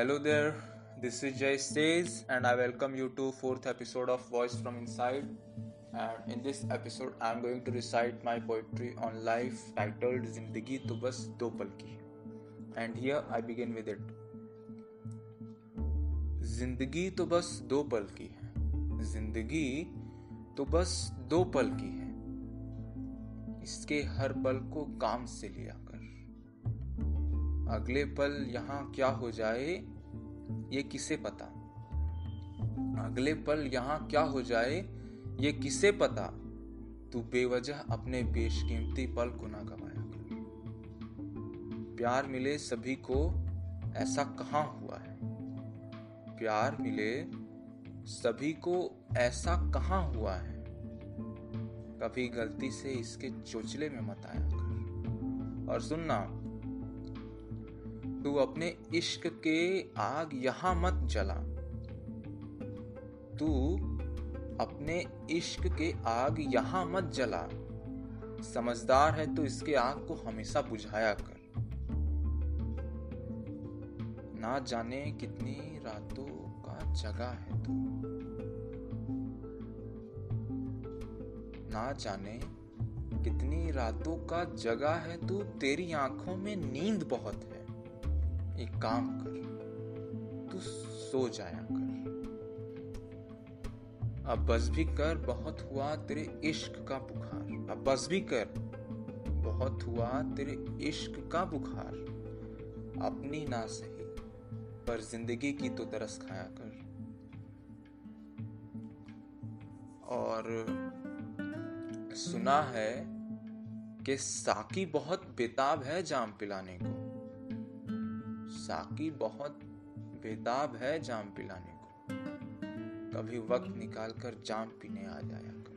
Hello there this is Jay stage and I welcome you to fourth episode of voice from inside and in this episode I am going to recite my poetry on life titled ज़िंदगी तो बस दो पल की and here I begin with it ज़िंदगी तो बस दो पल की है ज़िंदगी तो बस दो पल की है इसके हर पल को काम से लिया अगले पल यहाँ क्या हो जाए, ये किसे पता? अगले पल यहाँ क्या हो जाए, ये किसे पता? तू बेवजह अपने बेशकीमती पल को ना गवाया कर। प्यार मिले सभी को, ऐसा कहाँ हुआ है? प्यार मिले सभी को, ऐसा कहाँ हुआ है? कभी गलती से इसके चोचले में मत आया कर। और सुनना तू अपने इश्क के आग यहाँ मत जला। तू अपने इश्क के आग यहाँ मत जला। समझदार है तो इसके आग को हमेशा बुझाया कर। ना जाने कितनी रातों का जगह है तू। ना जाने कितनी रातों का जगह है तू। तेरी आँखों में नींद बहुत है। एक काम कर, तू सो जाया कर। अब बस भी कर, बहुत हुआ तेरे इश्क का बुखार। अब बस भी कर, बहुत हुआ तेरे इश्क का बुखार। अपनी ना सही, पर ज़िंदगी की तो तरस खाया कर। और सुना है कि साकी बहुत बेताब है जाम पिलाने को। साकी बहुत बेताब है जाम पिलाने को। कभी वक्त निकाल कर जाम पीने आ जाया कर।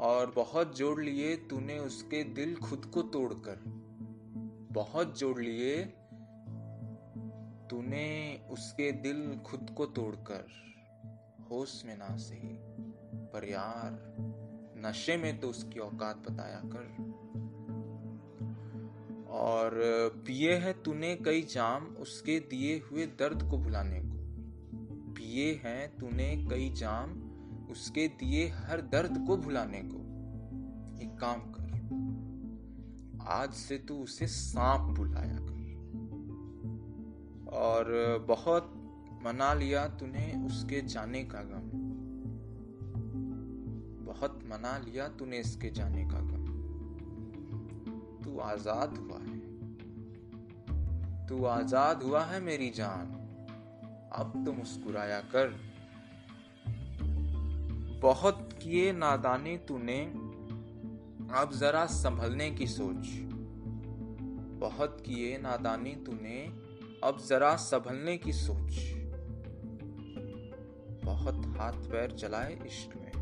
और बहुत जोड़ लिए तूने उसके दिल खुद को तोड़कर। बहुत जोड़ लिए तूने उसके दिल खुद को तोड़कर। होश में ना सही, पर यार, नशे में तो उसकी औकात बताया कर। और पिए है तूने कई जाम उसके दिए हुए दर्द को भुलाने को। पिए हैं तूने कई जाम उसके दिए हर दर्द को भुलाने को। एक काम कर, आज से तू उसे सांप बुलाया कर। और बहुत मना लिया तूने उसके जाने का गम। बहुत मना लिया तूने इसके जाने का गम। तू आज़ाद हुआ है। तू आज़ाद हुआ है मेरी जान। अब तो मुस्कुराया कर। बहुत किए नादानी तूने। अब जरा संभलने की सोच। बहुत किए नादानी तूने। अब जरा संभलने की सोच। बहुत हाथ पैर चलाए इश्क में।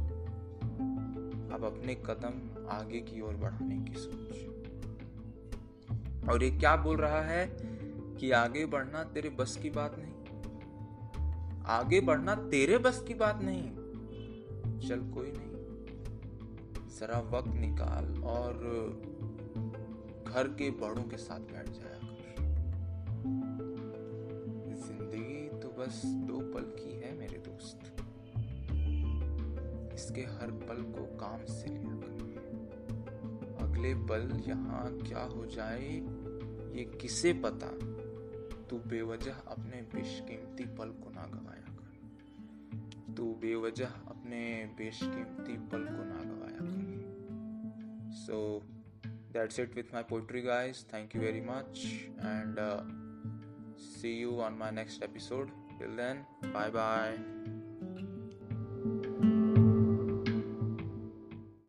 अब अपने कदम आगे की ओर बढ़ाने की सोच। और ये क्या बोल रहा है कि आगे बढ़ना तेरे बस की बात नहीं? आगे बढ़ना तेरे बस की बात नहीं। चल कोई नहीं। जरा वक्त निकाल और घर के बड़ों के साथ बैठ जाया ज़िंदगी तो बस दो पल की है मेरे दोस्त। इसके हर पल को काम से लिया कर अगले पल यहाँ क्या हो जाए ये किसे पता? तू बेवजह अपने बेशकीमती पल को ना गवाया कर। तू बेवजह अपने बेशकीमती पल को ना गवाया कर। So that's it with my poetry guys thank you very much and see you on my next episode. Till then, bye bye.